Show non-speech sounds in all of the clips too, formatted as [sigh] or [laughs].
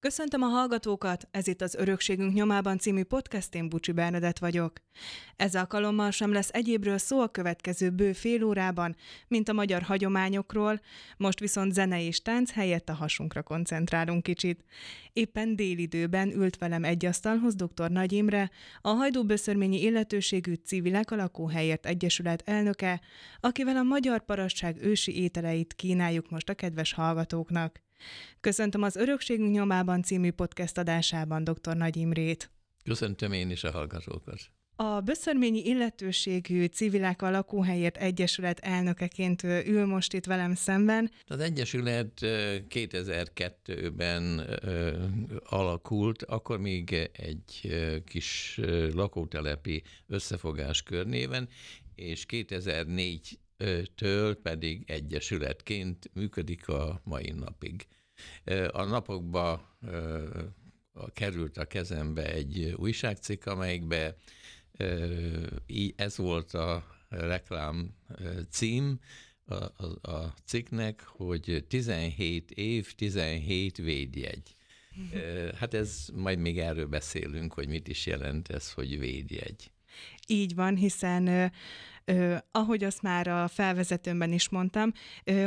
Köszöntöm a hallgatókat, ez itt az Örökségünk nyomában című podcast, én Bucsi Bernadett vagyok. Ez alkalommal sem lesz egyébről szó a következő bő fél órában, mint a magyar hagyományokról, most viszont zene és tánc helyett a hasunkra koncentrálunk kicsit. Éppen délidőben ült velem egy asztalhoz dr. Nagy Imre, a Hajdúböszörményi illetőségű civilek a lakóhelyért egyesület elnöke, akivel a magyar parasság ősi ételeit kínáljuk most a kedves hallgatóknak. Köszöntöm az Örökségünk nyomában című podcast adásában dr. Nagy Imrét. Köszöntöm én is a hallgatókat. A Böszörményi illetőségű civilák a lakóhelyért egyesület elnökeként ül most itt velem szemben. Az egyesület 2002-ben alakult, akkor még egy kis lakótelepi összefogás körnéven, és 2004 től pedig egyesületként működik a mai napig. A napokban került a kezembe egy újságcikk, amelyikbe ez volt a reklám cím a, a, a cikknek, hogy 17 év, 17 védjegy. Hát ez, majd még erről beszélünk, hogy mit is jelent ez, hogy védjegy. Így van, hiszen Ahogy azt már a felvezetőmben is mondtam,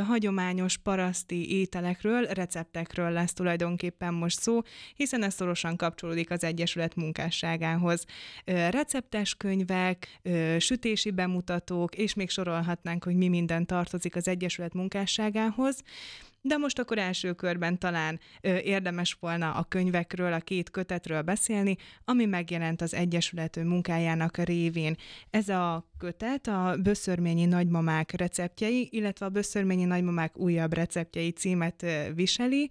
hagyományos paraszti ételekről, receptekről lesz tulajdonképpen most szó, hiszen ez szorosan kapcsolódik az Egyesület munkásságához. Receptes könyvek, sütési bemutatók, és még sorolhatnánk, hogy mi minden tartozik az Egyesület munkásságához. De most akkor első körben talán ö, érdemes volna a könyvekről, a két kötetről beszélni, ami megjelent az Egyesület munkájának révén. Ez a kötet a Böszörményi nagymamák receptjei, illetve a Böszörményi nagymamák újabb receptjei címet viseli.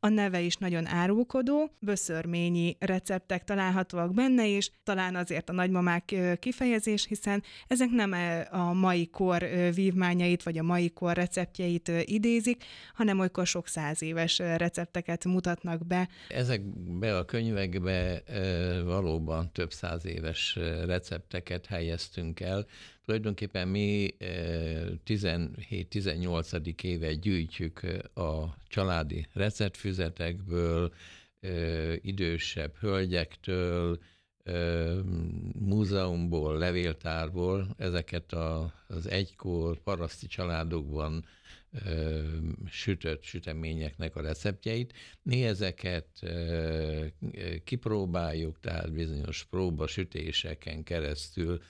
A neve is nagyon árulkodó, Böszörményi receptek találhatóak benne is, talán azért a nagymamák kifejezés, hiszen ezek nem a mai kor vívmányait, vagy a mai kor receptjeit idézik, hanem olykor sok száz éves recepteket mutatnak be. Ezekbe a könyvekbe valóban több száz éves recepteket helyeztünk el. Tulajdonképpen mi 17-18. éve gyűjtjük a családi receptfüzetekből, idősebb hölgyektől, múzeumból, levéltárból ezeket a, az egykor paraszti családokban sütött süteményeknek a receptjeit. Mi ezeket kipróbáljuk, tehát bizonyos próbasütéseken keresztül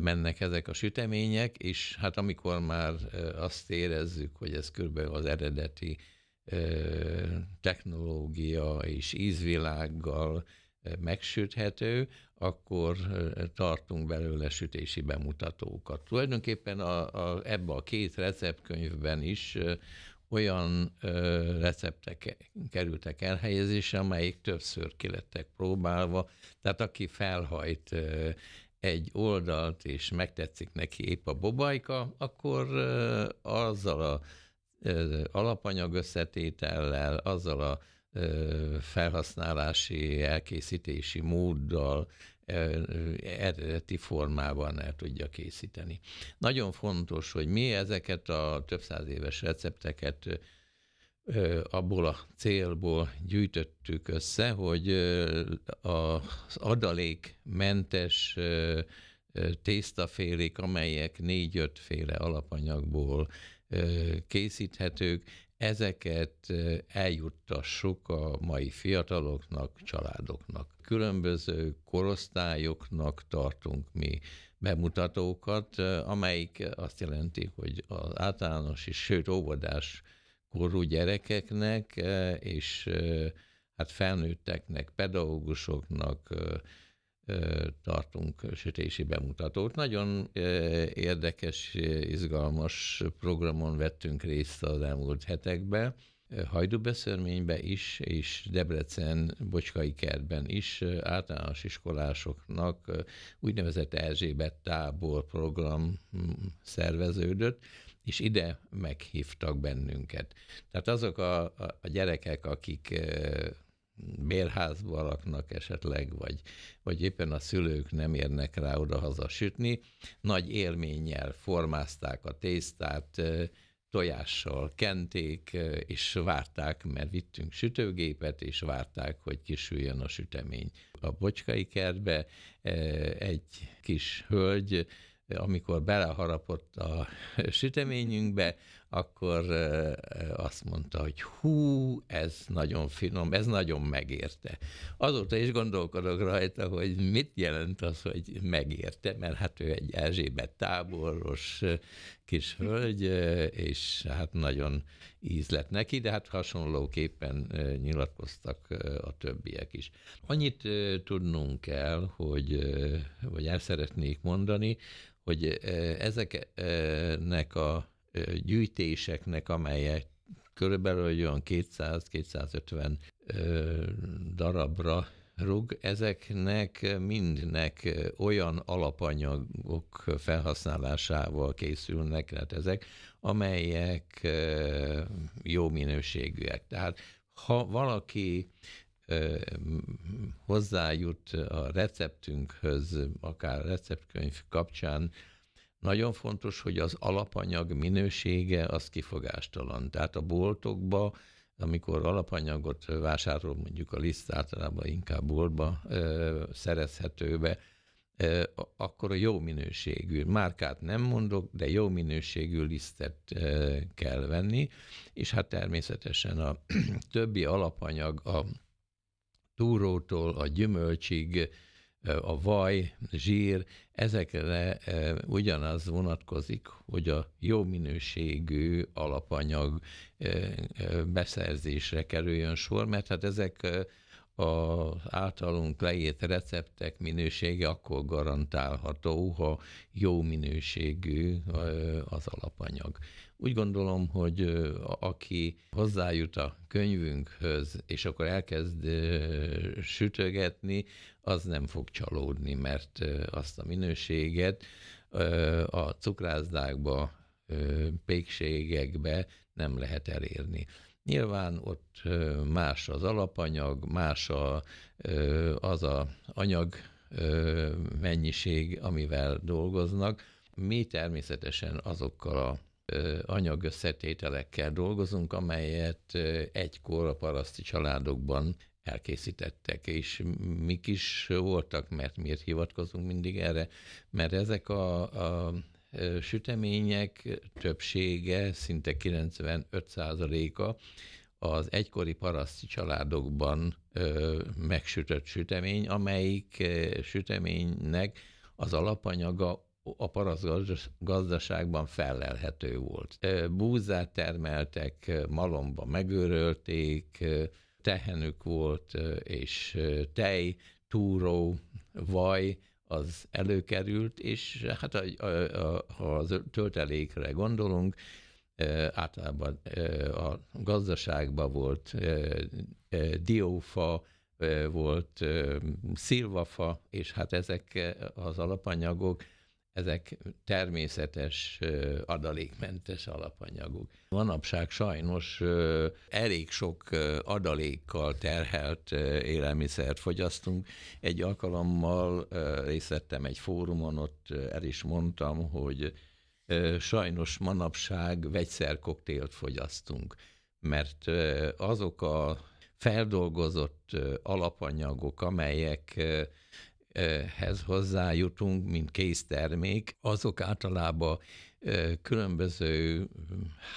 mennek ezek a sütemények, és hát amikor már azt érezzük, hogy ez körülbelül az eredeti technológia és ízvilággal megsüthető, akkor tartunk belőle sütési bemutatókat. Tulajdonképpen a, a, ebbe a két receptkönyvben is olyan ö, receptek kerültek elhelyezésre, amelyik többször kilettek próbálva. Tehát aki felhajt ö, egy oldalt, és megtetszik neki épp a bobajka, akkor ö, azzal a alapanyag összetétellel, azzal a felhasználási, elkészítési móddal eredeti formában el tudja készíteni. Nagyon fontos, hogy mi ezeket a több száz éves recepteket abból a célból gyűjtöttük össze, hogy az adalékmentes tésztafélék, amelyek négy-öt féle alapanyagból készíthetők, ezeket eljuttassuk a mai fiataloknak, családoknak. Különböző korosztályoknak tartunk mi bemutatókat, amelyik azt jelenti, hogy az általános és sőt óvodás korú gyerekeknek és hát felnőtteknek, pedagógusoknak, tartunk sütési bemutatót. Nagyon érdekes, izgalmas programon vettünk részt az elmúlt hetekben. Hajdúbeszörménybe is, és Debrecen Bocskai kertben is általános iskolásoknak úgynevezett Erzsébet tábor program hm, szerveződött, és ide meghívtak bennünket. Tehát azok a, a gyerekek, akik bérházba laknak esetleg, vagy, vagy éppen a szülők nem érnek rá oda-haza sütni. Nagy élménnyel formázták a tésztát, tojással kenték, és várták, mert vittünk sütőgépet, és várták, hogy kisüljön a sütemény. A bocskai kertbe egy kis hölgy amikor beleharapott a süteményünkbe, akkor azt mondta, hogy hú, ez nagyon finom, ez nagyon megérte. Azóta is gondolkodok rajta, hogy mit jelent az, hogy megérte, mert hát ő egy Erzsébet táboros kis hölgy, és hát nagyon íz lett neki, de hát hasonlóképpen nyilatkoztak a többiek is. Annyit tudnunk kell, hogy, vagy el szeretnék mondani, hogy ezeknek a gyűjtéseknek, amelyek körülbelül olyan 200-250 darabra rug, ezeknek mindnek olyan alapanyagok felhasználásával készülnek, tehát ezek, amelyek jó minőségűek. Tehát ha valaki hozzájut a receptünkhöz, akár receptkönyv kapcsán, nagyon fontos, hogy az alapanyag minősége az kifogástalan. Tehát a boltokba, amikor alapanyagot vásárol, mondjuk a liszt általában inkább boltba szerezhetőbe, akkor a jó minőségű, márkát nem mondok, de jó minőségű lisztet kell venni, és hát természetesen a [clears throat] többi alapanyag, a túrótól a gyümölcsig, a vaj, zsír, ezekre ugyanaz vonatkozik, hogy a jó minőségű alapanyag beszerzésre kerüljön sor, mert hát ezek az általunk leírt receptek minősége akkor garantálható, ha jó minőségű az alapanyag. Úgy gondolom, hogy aki hozzájut a könyvünkhöz, és akkor elkezd sütögetni, az nem fog csalódni, mert azt a minőséget a cukrászdákba, pékségekbe nem lehet elérni. Nyilván ott más az alapanyag, más a, az a anyag mennyiség, amivel dolgoznak. Mi természetesen azokkal a anyagösszetételekkel dolgozunk, amelyet egykor a paraszti családokban elkészítettek, és mik is voltak, mert miért hivatkozunk mindig erre, mert ezek a, a sütemények többsége, szinte 95%-a az egykori paraszti családokban ö, megsütött sütemény, amelyik ö, süteménynek az alapanyaga a paraszt gazdaságban fellelhető volt. Búzát termeltek, malomba megőrölték, tehenük volt, és tej, túró, vaj, az előkerült, és hát a, a, a, ha az töltelékre gondolunk, általában a gazdaságban volt diófa, volt szilvafa, és hát ezek az alapanyagok ezek természetes, adalékmentes alapanyagok. Manapság sajnos elég sok adalékkal terhelt élelmiszert fogyasztunk. Egy alkalommal részt vettem egy fórumon, ott el is mondtam, hogy sajnos manapság vegyszerkoktélt fogyasztunk, mert azok a feldolgozott alapanyagok, amelyek hez hozzájutunk, mint késztermék, azok általában különböző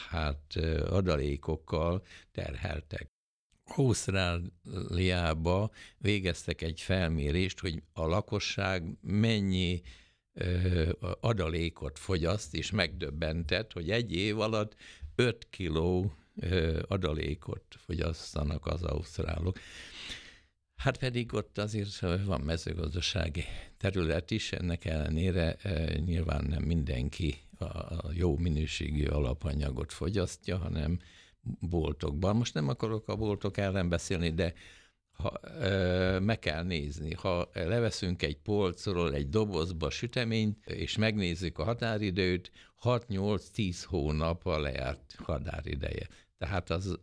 hát, adalékokkal terheltek. Ausztráliába végeztek egy felmérést, hogy a lakosság mennyi adalékot fogyaszt, és megdöbbentett, hogy egy év alatt 5 kiló adalékot fogyasztanak az ausztrálok. Hát pedig ott azért van mezőgazdasági terület is, ennek ellenére e, nyilván nem mindenki a jó minőségű alapanyagot fogyasztja, hanem boltokban. Most nem akarok a boltok ellen beszélni, de ha, e, meg kell nézni. Ha leveszünk egy polcról egy dobozba süteményt, és megnézzük a határidőt, 6-8-10 hónap a lejárt határideje. Tehát az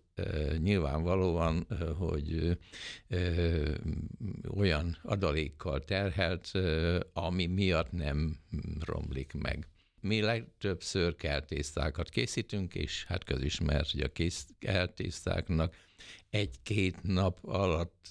nyilvánvalóan, hogy olyan adalékkal terhelt, ami miatt nem romlik meg. mi legtöbbször keltésztákat készítünk, és hát közismert, hogy a kész keltésztáknak egy-két nap alatt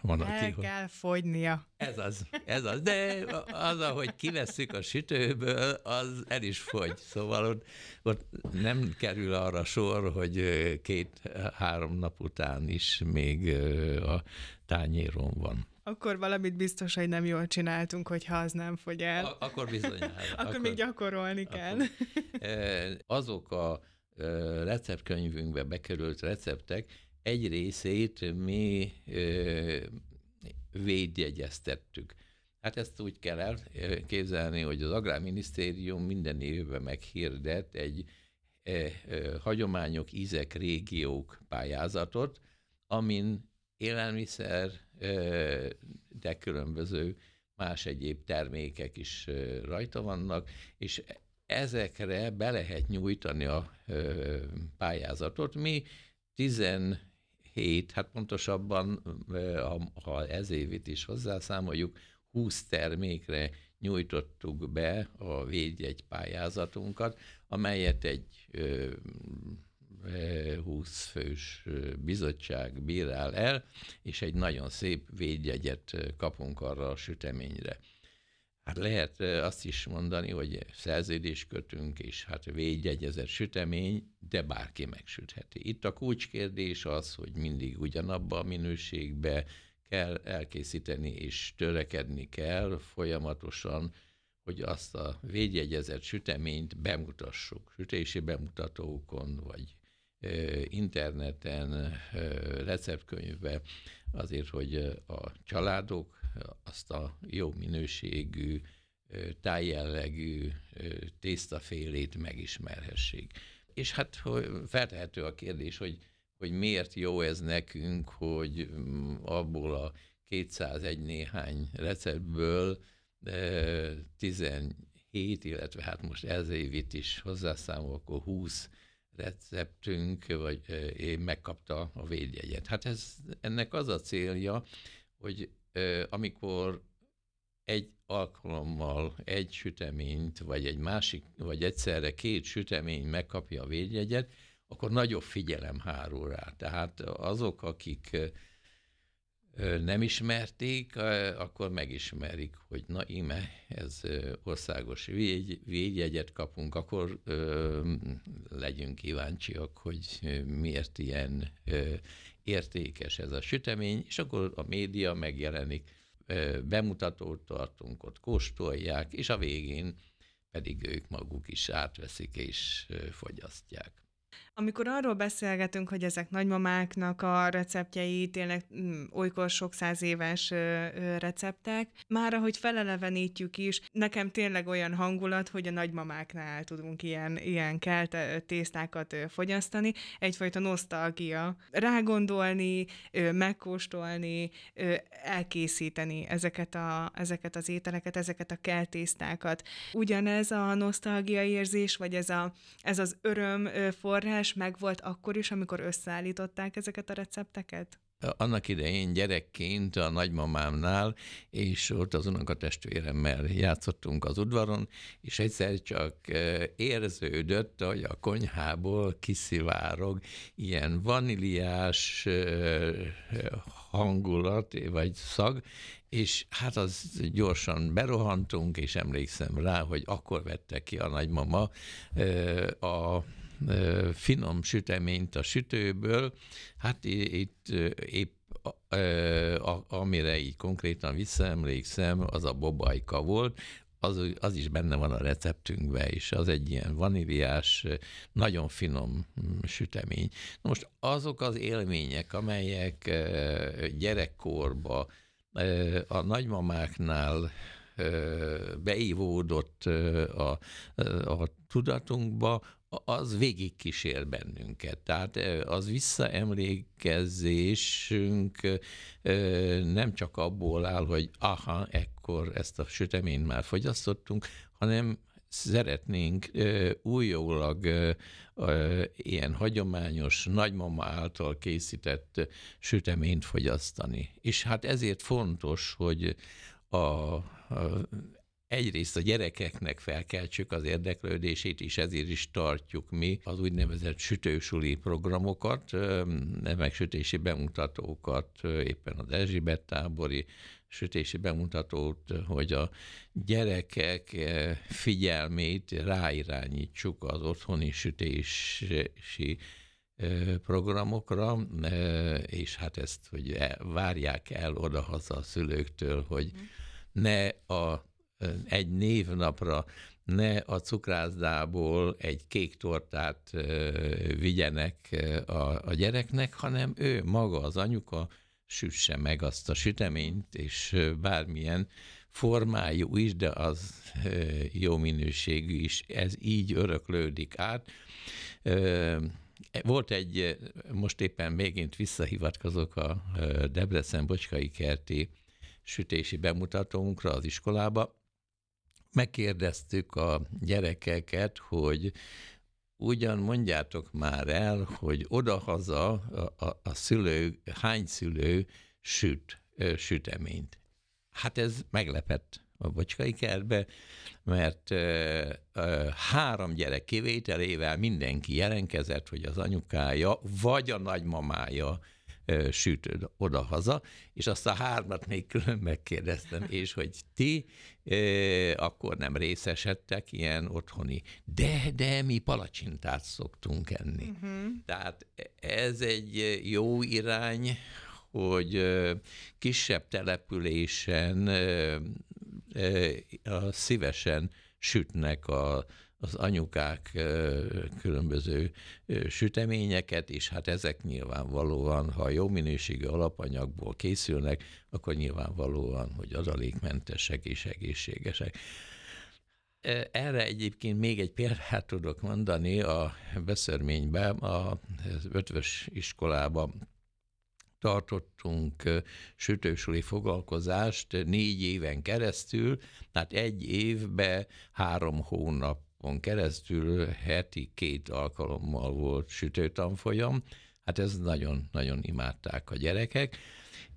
van, El aki... kell fogynia. Ez az, ez az. De az, ahogy kivesszük a sütőből, az el is fogy. Szóval ott, ott nem kerül arra sor, hogy két-három nap után is még a tányéron van. Akkor valamit biztos, hogy nem jól csináltunk, hogyha az nem fogy el. A- akkor bizonyára. akkor, [laughs] akkor még gyakorolni kell. Akkor, azok a receptkönyvünkbe bekerült receptek egy részét mi védjegyeztettük. Hát ezt úgy kell elképzelni, hogy az Agrárminisztérium minden évben meghirdet egy hagyományok, ízek, régiók pályázatot, amin élelmiszer, de különböző más egyéb termékek is rajta vannak, és ezekre be lehet nyújtani a pályázatot. Mi 17, hát pontosabban, ha ez évit is hozzászámoljuk, 20 termékre nyújtottuk be a védjegy pályázatunkat, amelyet egy 20 fős bizottság bírál el, és egy nagyon szép védjegyet kapunk arra a süteményre. Hát lehet azt is mondani, hogy szerződés kötünk, és hát védjegyezett sütemény, de bárki megsütheti. Itt a kulcskérdés az, hogy mindig ugyanabba a minőségbe kell elkészíteni, és törekedni kell folyamatosan, hogy azt a védjegyezett süteményt bemutassuk, sütési bemutatókon, vagy interneten, receptkönyvbe, azért, hogy a családok azt a jó minőségű, tájjellegű tésztafélét megismerhessék. És hát feltehető a kérdés, hogy, hogy miért jó ez nekünk, hogy mm, abból a 201 néhány receptből 17, illetve hát most ez évit is hozzászámol, akkor 20 receptünk, vagy én megkapta a védjegyet. Hát ez, ennek az a célja, hogy amikor egy alkalommal egy süteményt, vagy egy másik, vagy egyszerre két sütemény megkapja a védjegyet, akkor nagyobb figyelem hárul rá. Tehát azok, akik nem ismerték, akkor megismerik, hogy na ime, ez országos végy, védjegyet kapunk, akkor legyünk kíváncsiak, hogy miért ilyen értékes ez a sütemény, és akkor a média megjelenik, bemutatót tartunk, ott kóstolják, és a végén pedig ők maguk is átveszik és fogyasztják. Amikor arról beszélgetünk, hogy ezek nagymamáknak a receptjei tényleg mm, olykor sok száz éves receptek, már ahogy felelevenítjük is, nekem tényleg olyan hangulat, hogy a nagymamáknál tudunk ilyen, ilyen kelt tésztákat fogyasztani, egyfajta nosztalgia. Rágondolni, megkóstolni, elkészíteni ezeket, a, ezeket az ételeket, ezeket a keltésztákat. Ugyanez a nosztalgia érzés, vagy ez, a, ez az öröm forrás, meg megvolt akkor is, amikor összeállították ezeket a recepteket? Annak idején gyerekként a nagymamámnál, és ott az unokatestvéremmel játszottunk az udvaron, és egyszer csak érződött, hogy a konyhából kiszivárog ilyen vaníliás hangulat, vagy szag, és hát az gyorsan berohantunk, és emlékszem rá, hogy akkor vette ki a nagymama a finom süteményt a sütőből, hát itt épp amire így konkrétan visszaemlékszem, az a bobajka volt, az, az is benne van a receptünkben, és az egy ilyen vaníliás, nagyon finom mm, sütemény. Na most azok az élmények, amelyek gyerekkorba a nagymamáknál beívódott a, a tudatunkba, az végig kísér bennünket. Tehát az visszaemlékezésünk nem csak abból áll, hogy aha, ekkor ezt a süteményt már fogyasztottunk, hanem szeretnénk újólag ilyen hagyományos nagymama által készített süteményt fogyasztani. És hát ezért fontos, hogy a, a egyrészt a gyerekeknek felkeltsük az érdeklődését, és ezért is tartjuk mi az úgynevezett sütősuli programokat, megsütési bemutatókat, éppen az Erzsébet tábori sütési bemutatót, hogy a gyerekek figyelmét ráirányítsuk az otthoni sütési programokra, és hát ezt, hogy e, várják el odahaza a szülőktől, hogy mhm. ne a, egy névnapra ne a cukrászdából egy kék tortát vigyenek a, a gyereknek, hanem ő maga, az anyuka süsse meg azt a süteményt, és bármilyen formájú is, de az jó minőségű is, ez így öröklődik át. Volt egy, most éppen mégint visszahivatkozok a Debrecen Bocskai Kerti sütési bemutatónkra az iskolába. Megkérdeztük a gyerekeket, hogy ugyan mondjátok már el, hogy odahaza a, a, a szülő, hány szülő süt, süteményt. Hát ez meglepett a bocskai kertbe, mert ö, ö, három gyerek kivételével mindenki jelenkezett, hogy az anyukája vagy a nagymamája ö, süt oda-haza, és azt a hármat még külön megkérdeztem, és hogy ti akkor nem részesedtek ilyen otthoni, de, de mi palacsintát szoktunk enni. Uh-huh. Tehát ez egy jó irány, hogy kisebb településen szívesen sütnek a, az anyukák különböző süteményeket, és hát ezek nyilvánvalóan, ha jó minőségű alapanyagból készülnek, akkor nyilvánvalóan, hogy adalékmentesek és egészségesek. Erre egyébként még egy példát tudok mondani a beszörményben, a ötvös iskolában tartottunk sütősuli foglalkozást négy éven keresztül, tehát egy évbe három hónapon keresztül heti két alkalommal volt sütőtanfolyam, hát ez nagyon-nagyon imádták a gyerekek,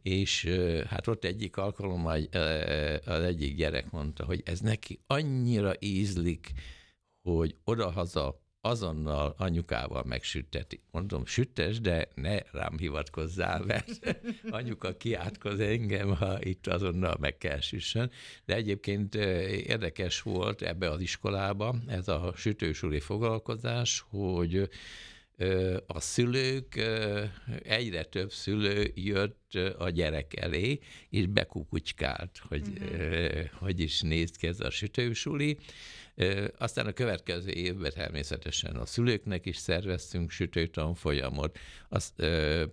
és hát ott egyik alkalommal az egyik gyerek mondta, hogy ez neki annyira ízlik, hogy odahaza azonnal anyukával megsütteti. Mondom, süttes, de ne rám hivatkozzál, mert [laughs] anyuka kiátkoz engem, ha itt azonnal meg kell süssön. De egyébként érdekes volt ebbe az iskolába ez a sütősúli foglalkozás, hogy a szülők, egyre több szülő jött a gyerek elé, és bekukucskált, hogy uh-huh. hogy is néz ki ez a sütősuli. Aztán a következő évben természetesen a szülőknek is szerveztünk sütőtanfolyamot, az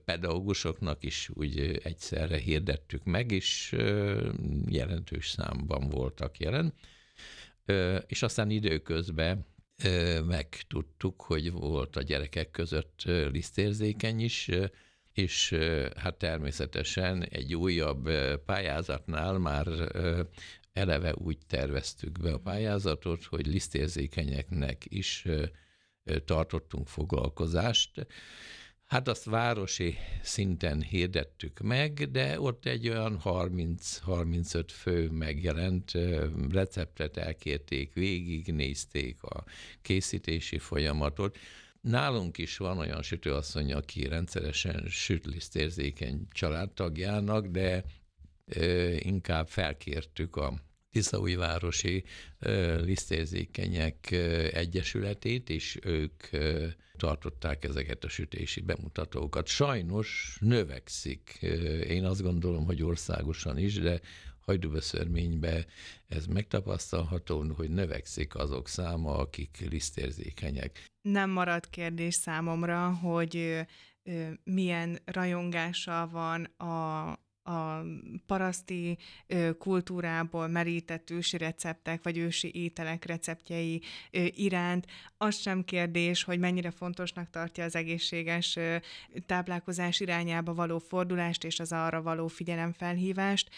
pedagógusoknak is úgy egyszerre hirdettük meg, és jelentős számban voltak jelen. És aztán időközben megtudtuk, hogy volt a gyerekek között lisztérzékeny is, és hát természetesen egy újabb pályázatnál már eleve úgy terveztük be a pályázatot, hogy lisztérzékenyeknek is tartottunk foglalkozást. Hát azt városi szinten hirdettük meg, de ott egy olyan 30-35 fő megjelent, receptet elkérték, végignézték a készítési folyamatot. Nálunk is van olyan sütőasszony, aki rendszeresen sütlisztérzékeny családtagjának, de inkább felkértük a Tiszaújvárosi lisztérzékenyek egyesületét, és ők tartották ezeket a sütési bemutatókat. Sajnos növekszik. Én azt gondolom, hogy országosan is, de hajdúbeszörménybe ez megtapasztalható, hogy növekszik azok száma, akik lisztérzékenyek. Nem marad kérdés számomra, hogy milyen rajongása van a, a paraszti kultúrából merített ősi receptek, vagy ősi ételek receptjei iránt. Az sem kérdés, hogy mennyire fontosnak tartja az egészséges táplálkozás irányába való fordulást és az arra való figyelemfelhívást.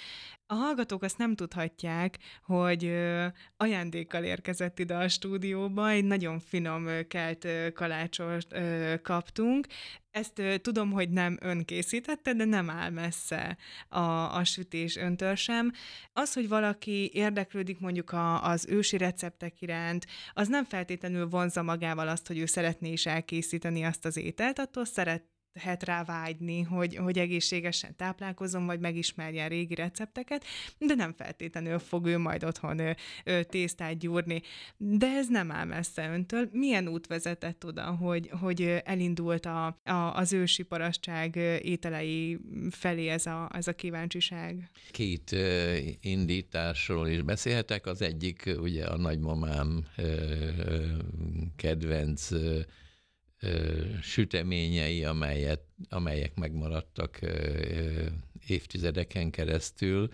A hallgatók azt nem tudhatják, hogy ö, ajándékkal érkezett ide a stúdióba, egy nagyon finom kelt ö, kaptunk. Ezt tudom, hogy nem ön készítette, de nem áll messze a, a sütés öntől sem. Az, hogy valaki érdeklődik mondjuk a, az ősi receptek iránt, az nem feltétlenül vonza magával azt, hogy ő szeretné is elkészíteni azt az ételt, attól szeret lehet rá vágyni, hogy, hogy egészségesen táplálkozom, vagy megismerje a régi recepteket, de nem feltétlenül fog ő majd otthon ő, ő, tésztát gyúrni. De ez nem áll messze öntől. Milyen út vezetett oda, hogy, hogy elindult a, a, az ősi parasztság ételei felé ez a, ez a kíváncsiság? Két indításról is beszélhetek. Az egyik ugye a nagymamám kedvenc süteményei, amelyet, amelyek megmaradtak évtizedeken keresztül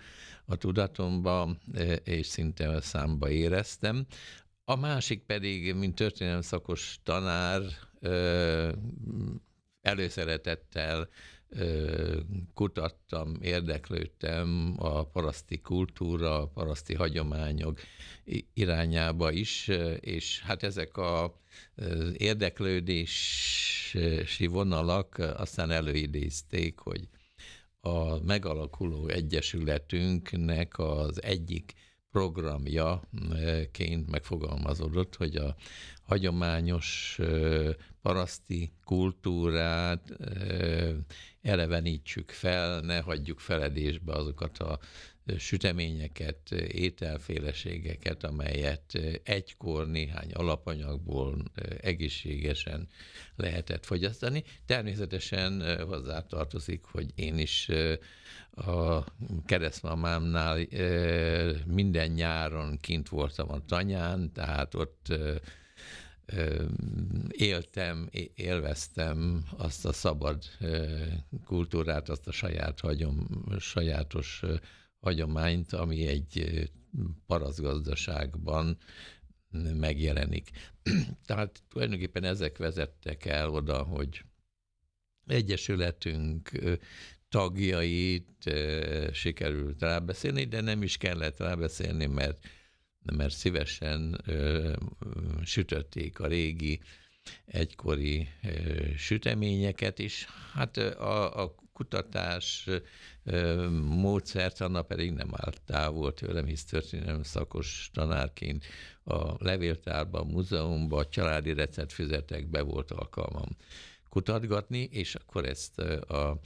a tudatomba, és szinte a számba éreztem. A másik pedig, mint történelem szakos tanár, előszeretettel kutattam, érdeklődtem a paraszti kultúra, a paraszti hagyományok irányába is, és hát ezek a érdeklődési vonalak aztán előidézték, hogy a megalakuló egyesületünknek az egyik programjaként megfogalmazódott, hogy a hagyományos paraszti kultúrát elevenítsük fel, ne hagyjuk feledésbe azokat a süteményeket, ételféleségeket, amelyet egykor néhány alapanyagból egészségesen lehetett fogyasztani. Természetesen hozzátartozik, hogy én is a keresztmamámnál minden nyáron kint voltam a tanyán, tehát ott éltem, élveztem azt a szabad kultúrát, azt a saját hagyom, sajátos hagyományt, ami egy paraszgazdaságban megjelenik. [clears throat] Tehát tulajdonképpen ezek vezettek el oda, hogy egyesületünk tagjait sikerült rábeszélni, de nem is kellett rábeszélni, mert, mert szívesen sütötték a régi egykori süteményeket is. Hát a, a kutatás módszertana pedig nem állt távol tőlem, hisz történelem szakos tanárként a levéltárban, a múzeumban, a családi receptfüzetekbe volt alkalmam kutatgatni, és akkor ezt a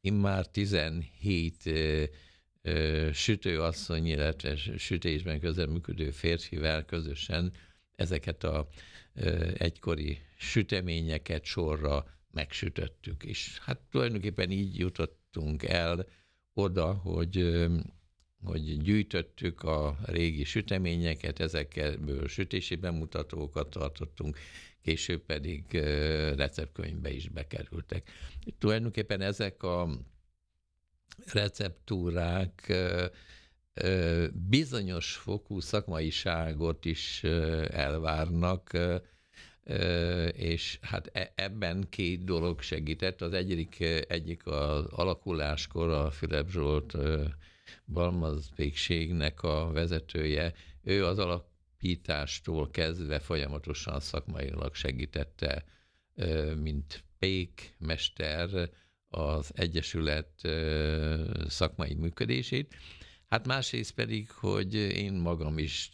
immár 17 sütőasszony, illetve sütésben közreműködő férfivel közösen ezeket a egykori süteményeket sorra megsütöttük. És hát tulajdonképpen így jutottunk el oda, hogy hogy gyűjtöttük a régi süteményeket, ezekből sütési bemutatókat tartottunk, később pedig receptkönyvbe is bekerültek. Tulajdonképpen ezek a receptúrák bizonyos fokú szakmaiságot is elvárnak, és hát e, ebben két dolog segített. Az egyik, egyik az alakuláskor a Fülep Zsolt Balmazpékségnek a vezetője, ő az alapítástól kezdve folyamatosan szakmailag segítette, mint pék mester az Egyesület szakmai működését, Hát másrészt pedig, hogy én magam is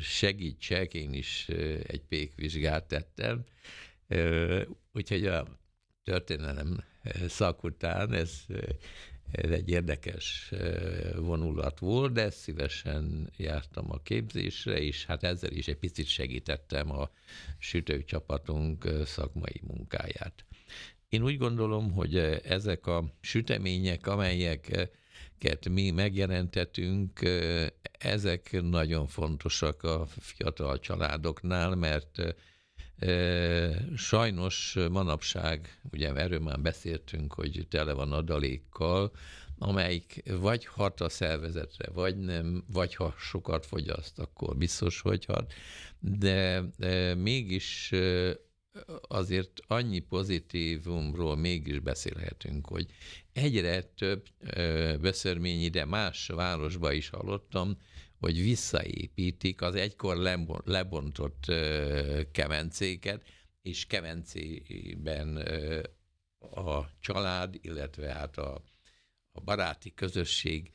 segítsek, én is egy pékvizsgát tettem, úgyhogy a történelem szak után ez, ez egy érdekes vonulat volt, de szívesen jártam a képzésre, és hát ezzel is egy picit segítettem a sütőcsapatunk szakmai munkáját. Én úgy gondolom, hogy ezek a sütemények, amelyek mi megjelentetünk, ezek nagyon fontosak a fiatal családoknál, mert sajnos manapság, ugye erről már beszéltünk, hogy tele van adalékkal, amelyik vagy hat a szervezetre, vagy nem, vagy ha sokat fogyaszt, akkor biztos, hogy hat, de mégis azért annyi pozitívumról mégis beszélhetünk, hogy egyre több veszörményi, de más városba is hallottam, hogy visszaépítik az egykor lebontott kemencéket, és kemencében a család, illetve hát a, a baráti közösség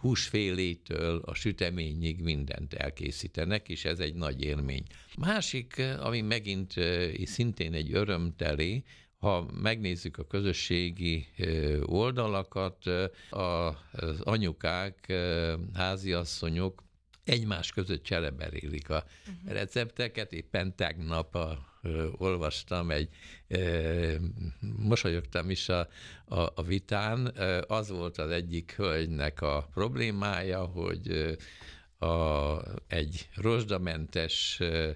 húsfélétől a süteményig mindent elkészítenek, és ez egy nagy élmény. Másik, ami megint szintén egy örömteli, ha megnézzük a közösségi oldalakat, az anyukák, háziasszonyok egymás között csereberélik a uh-huh. recepteket. Éppen tegnap a, ö, olvastam egy, ö, mosolyogtam is a, a, a vitán, ö, az volt az egyik hölgynek a problémája, hogy ö, a, egy rozsdamentes ö,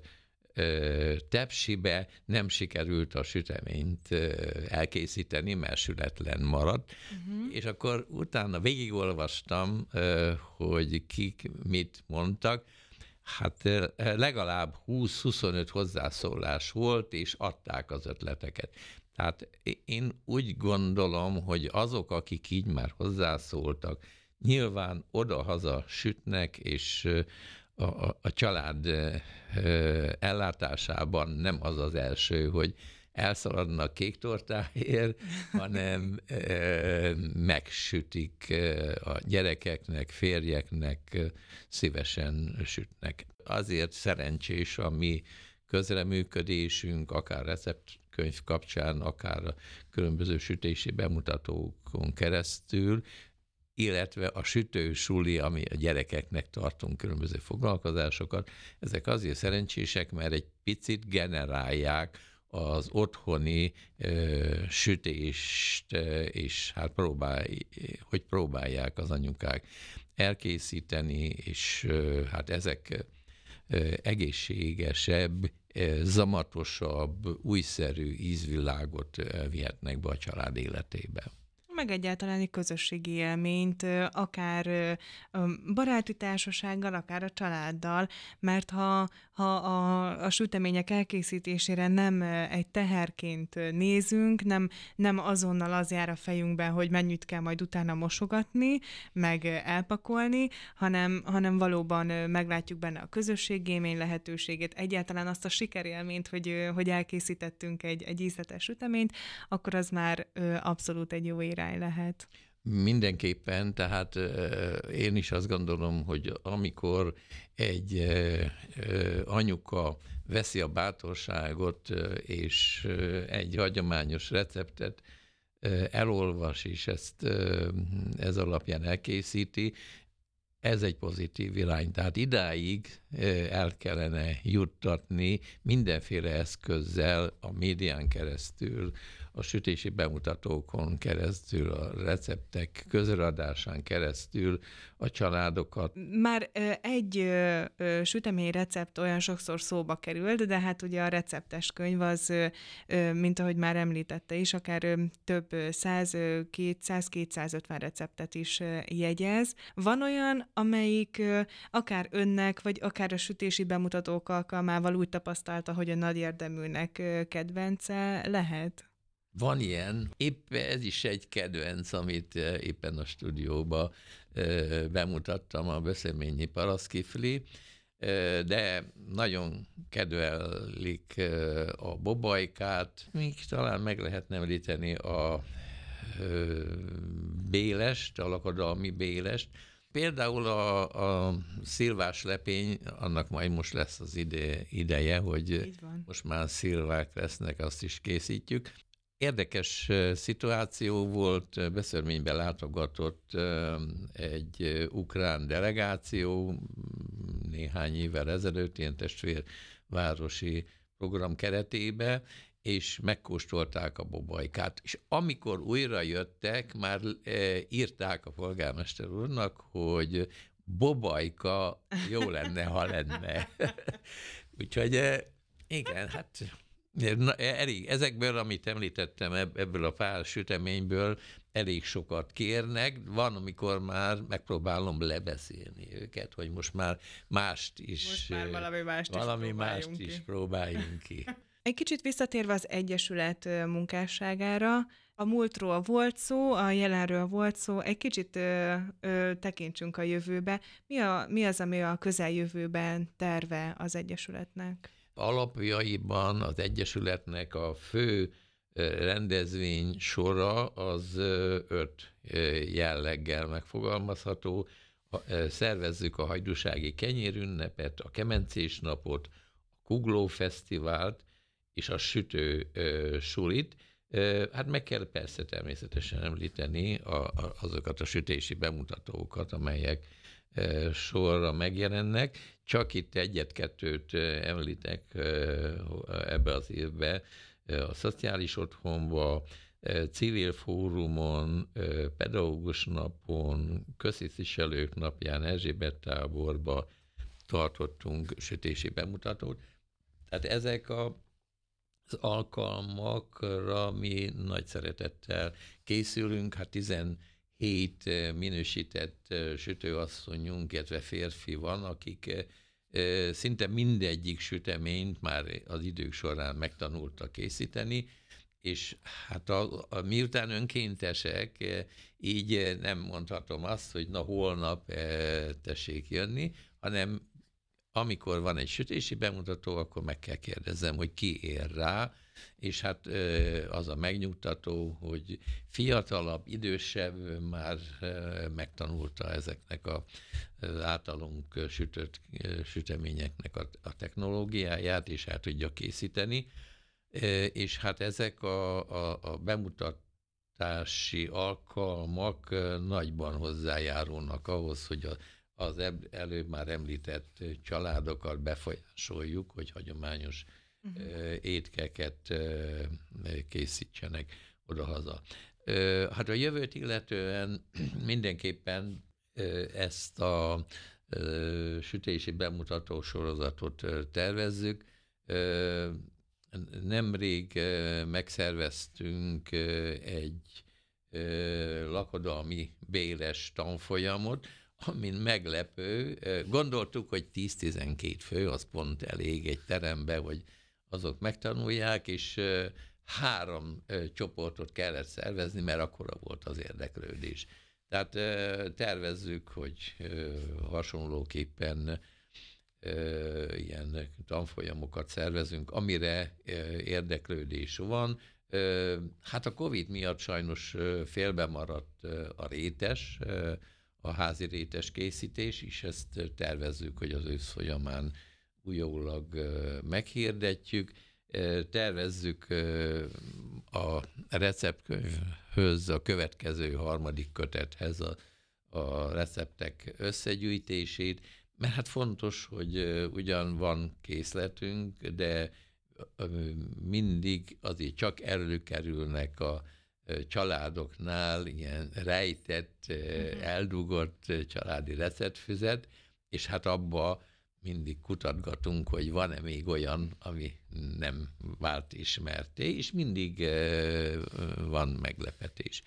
tepsibe nem sikerült a süteményt elkészíteni, mert sületlen maradt, uh-huh. és akkor utána végigolvastam, hogy kik mit mondtak, Hát legalább 20-25 hozzászólás volt, és adták az ötleteket. Tehát én úgy gondolom, hogy azok, akik így már hozzászóltak, nyilván oda-haza sütnek, és a, a család ellátásában nem az az első, hogy elszaladnak kék tortáért, [laughs] hanem e, megsütik a gyerekeknek, férjeknek, szívesen sütnek. Azért szerencsés a mi közreműködésünk, akár receptkönyv kapcsán, akár a különböző sütési bemutatókon keresztül, illetve a sütősuli, ami a gyerekeknek tartunk különböző foglalkozásokat, ezek azért szerencsések, mert egy picit generálják az otthoni ö, sütést, és hát próbál, hogy próbálják az anyukák elkészíteni, és ö, hát ezek ö, egészségesebb, zamatosabb, újszerű ízvilágot vihetnek be a család életébe meg egyáltalán egy közösségi élményt, akár baráti társasággal, akár a családdal, mert ha, ha a, a sütemények elkészítésére nem egy teherként nézünk, nem, nem azonnal az jár a fejünkbe, hogy mennyit kell majd utána mosogatni, meg elpakolni, hanem, hanem valóban meglátjuk benne a közösségi élmény lehetőségét, egyáltalán azt a sikerélményt, hogy, hogy elkészítettünk egy, egy ízletes süteményt, akkor az már abszolút egy jó irány király lehet. Mindenképpen, tehát én is azt gondolom, hogy amikor egy anyuka veszi a bátorságot, és egy hagyományos receptet elolvas, és ezt ez alapján elkészíti, ez egy pozitív irány. Tehát idáig el kellene juttatni mindenféle eszközzel a médián keresztül, a sütési bemutatókon keresztül, a receptek közradásán keresztül a családokat. Már egy sütemény recept olyan sokszor szóba került, de hát ugye a receptes könyv az, mint ahogy már említette is, akár több 100, 200, 250 receptet is jegyez. Van olyan, amelyik akár önnek, vagy akár a sütési bemutatók alkalmával úgy tapasztalta, hogy a nagy érdeműnek kedvence lehet? Van ilyen, épp ez is egy kedvenc, amit eh, éppen a stúdióba eh, bemutattam, a Beszeményi Paraszkifli, eh, de nagyon kedvelik a bobajkát, még talán meg lehetne említeni a bélest, a lakadalmi bélest, Például a, a szilvás lepény, annak majd most lesz az ide, ideje, hogy most már szilvák lesznek, azt is készítjük. Érdekes szituáció volt, Beszörménybe látogatott egy ukrán delegáció néhány évvel ezelőtt, ilyen testvérvárosi program keretébe, és megkóstolták a bobajkát. És amikor újra jöttek, már írták a polgármester úrnak, hogy bobajka jó lenne, ha lenne. [laughs] Úgyhogy igen, hát Na, elég, ezekből, amit említettem, ebből a pár süteményből elég sokat kérnek. Van, amikor már megpróbálom lebeszélni őket, hogy most már mást is, most már valami mást, valami is, mást próbáljunk is próbáljunk ki. [laughs] Egy kicsit visszatérve az Egyesület munkásságára, a múltról volt szó, a jelenről volt szó, egy kicsit ö, ö, tekintsünk a jövőbe. Mi, a, mi az, ami a közeljövőben terve az Egyesületnek? Alapjaiban az Egyesületnek a fő rendezvény sora az öt jelleggel megfogalmazható. Szervezzük a hajdúsági kenyérünnepet, a kemencés napot, a Kugló Fesztivált és a sütő sulit. Hát meg kell persze természetesen említeni a, a, azokat a sütési bemutatókat, amelyek sorra megjelennek. Csak itt egyet-kettőt említek ebbe az évbe, a szociális otthonba, civil fórumon, pedagógus napon, köztisztviselők napján, Erzsébet táborba tartottunk sütési bemutatót. Tehát ezek a az alkalmakra mi nagy szeretettel készülünk, hát 17 minősített sütőasszonyunk, illetve férfi van, akik szinte mindegyik süteményt már az idők során megtanulta készíteni, és hát a, a, miután önkéntesek, így nem mondhatom azt, hogy na holnap tessék jönni, hanem amikor van egy sütési bemutató, akkor meg kell kérdezzem, hogy ki ér rá, és hát az a megnyugtató, hogy fiatalabb, idősebb már megtanulta ezeknek a, általunk sütött süteményeknek a, a technológiáját, és el tudja készíteni. És hát ezek a, a, a bemutatási alkalmak nagyban hozzájárulnak ahhoz, hogy a az előbb már említett családokat befolyásoljuk, hogy hagyományos uh-huh. étkeket készítsenek odahaza. Hát a jövőt illetően [clears throat] mindenképpen ezt a sütési bemutató sorozatot tervezzük. Nemrég megszerveztünk egy lakodalmi béles tanfolyamot, amin meglepő, gondoltuk, hogy 10-12 fő, az pont elég egy terembe, hogy azok megtanulják, és három csoportot kellett szervezni, mert akkora volt az érdeklődés. Tehát tervezzük, hogy hasonlóképpen ilyen tanfolyamokat szervezünk, amire érdeklődés van. Hát a Covid miatt sajnos félbe maradt a rétes, a házi rétes készítés, és ezt tervezzük, hogy az ősz folyamán újólag meghirdetjük. Tervezzük a receptkönyvhöz, a következő harmadik kötethez a, a receptek összegyűjtését, mert hát fontos, hogy ugyan van készletünk, de mindig azért csak előkerülnek a családoknál ilyen rejtett, uh-huh. eldugott családi receptfüzet, és hát abba mindig kutatgatunk, hogy van-e még olyan, ami nem vált ismerté, és mindig van meglepetés.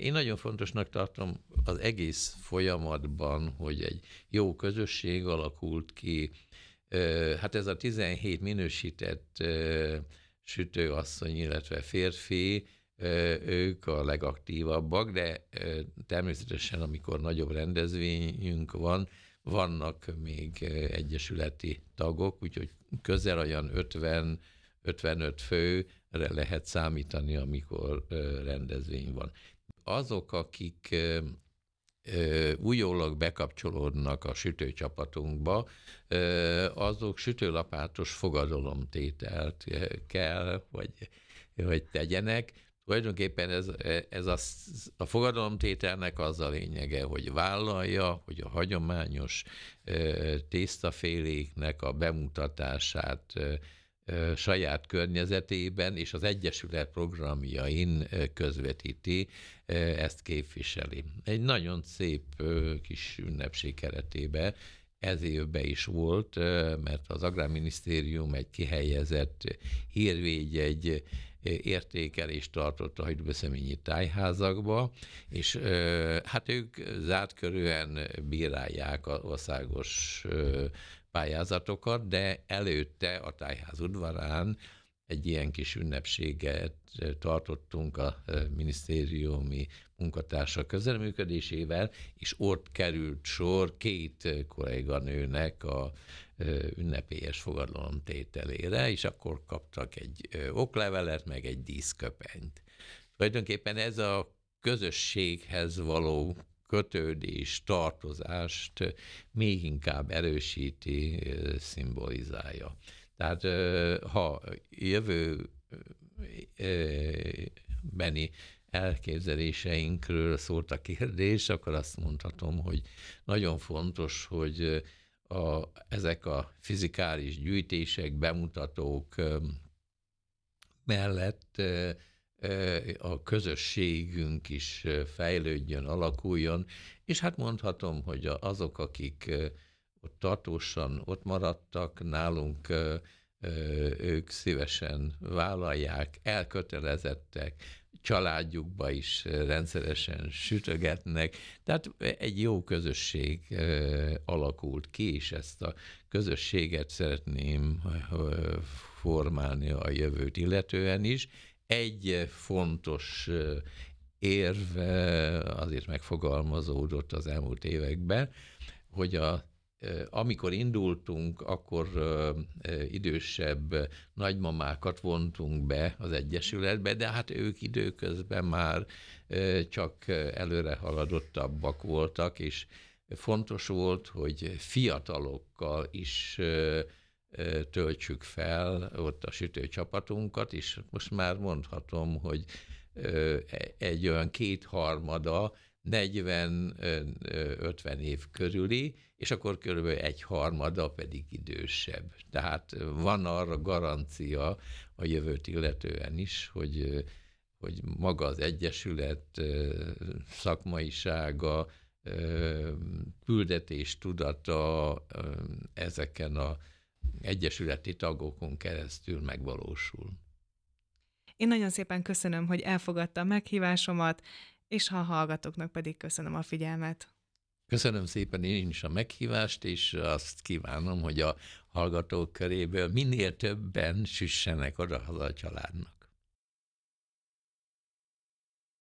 Én nagyon fontosnak tartom az egész folyamatban, hogy egy jó közösség alakult ki, hát ez a 17 minősített sütőasszony, illetve férfi, ők a legaktívabbak, de természetesen, amikor nagyobb rendezvényünk van, vannak még egyesületi tagok, úgyhogy közel olyan 50 55 főre lehet számítani, amikor rendezvény van. Azok, akik újólag bekapcsolódnak a sütőcsapatunkba, azok sütőlapátos fogadalomtételt kell, vagy, vagy tegyenek, Tulajdonképpen ez, ez a, a fogadalomtételnek az a lényege, hogy vállalja, hogy a hagyományos tésztaféléknek a bemutatását saját környezetében és az Egyesület programjain közvetíti, ezt képviseli. Egy nagyon szép kis ünnepség keretében ez évben is volt, mert az Agrárminisztérium egy kihelyezett hírvégy, egy értékelést tartott a hajdúbeszeményi tájházakba, és hát ők zárt körülön bírálják az országos pályázatokat, de előtte a tájház udvarán egy ilyen kis ünnepséget tartottunk a minisztériumi munkatársa közreműködésével, és ott került sor két kolléganőnek a ünnepélyes fogadalomtételére, és akkor kaptak egy oklevelet, meg egy díszköpenyt. Tulajdonképpen ez a közösséghez való kötődés, tartozást még inkább erősíti, szimbolizálja. Tehát ha jövő beni elképzeléseinkről szólt a kérdés, akkor azt mondhatom, hogy nagyon fontos, hogy a, ezek a fizikális gyűjtések, bemutatók mellett a közösségünk is fejlődjön, alakuljon, és hát mondhatom, hogy azok, akik ott tartósan ott maradtak, nálunk ők szívesen vállalják, elkötelezettek, családjukba is rendszeresen sütögetnek. Tehát egy jó közösség alakult ki, és ezt a közösséget szeretném formálni a jövőt illetően is. Egy fontos érv azért megfogalmazódott az elmúlt években, hogy a amikor indultunk, akkor idősebb nagymamákat vontunk be az Egyesületbe, de hát ők időközben már csak előre haladottabbak voltak, és fontos volt, hogy fiatalokkal is töltsük fel ott a sütőcsapatunkat, és most már mondhatom, hogy egy olyan kétharmada 40-50 év körüli, és akkor körülbelül egy harmada pedig idősebb. Tehát van arra garancia a jövőt illetően is, hogy, hogy maga az Egyesület szakmaisága, küldetés tudata ezeken a egyesületi tagokon keresztül megvalósul. Én nagyon szépen köszönöm, hogy elfogadta a meghívásomat, és ha a hallgatóknak pedig köszönöm a figyelmet. Köszönöm szépen én is a meghívást, és azt kívánom, hogy a hallgatók köréből minél többen süssenek oda a családnak.